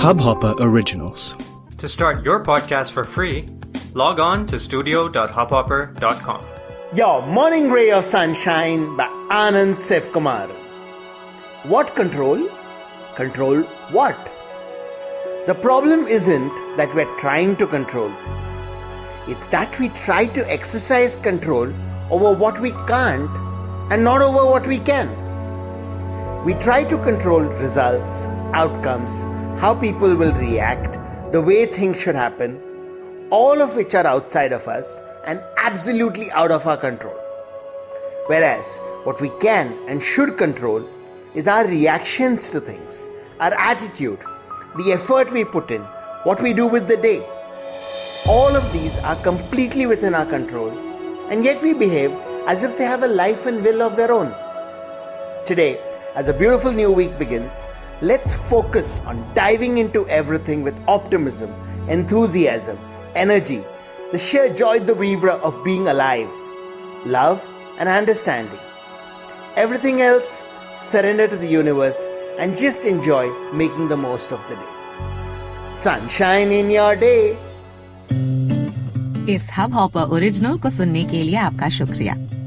Hubhopper Originals. To start your podcast for free, log on to studio.hubhopper.com. Your Morning Ray of Sunshine by Anand Sevkumar. What control? Control what? The problem isn't that we're trying to control things. It's that we try to exercise control over what we can't and not over what we can. We try to control results, outcomes, how people will react, the way things should happen, all of which are outside of us and absolutely out of our control. Whereas what we can and should control is our reactions to things, our attitude, the effort we put in, what we do with the day. All of these are completely within our control, and yet we behave as if they have a life and will of their own. Today, as a beautiful new week begins, let's focus on diving into everything with optimism, enthusiasm, energy, the sheer joy the weaver of being alive, love, and understanding. Everything else, surrender to the universe and just enjoy making the most of the day. Sunshine in your day. इस Hubhopper original को सुनने के लिए आपका शुक्रिया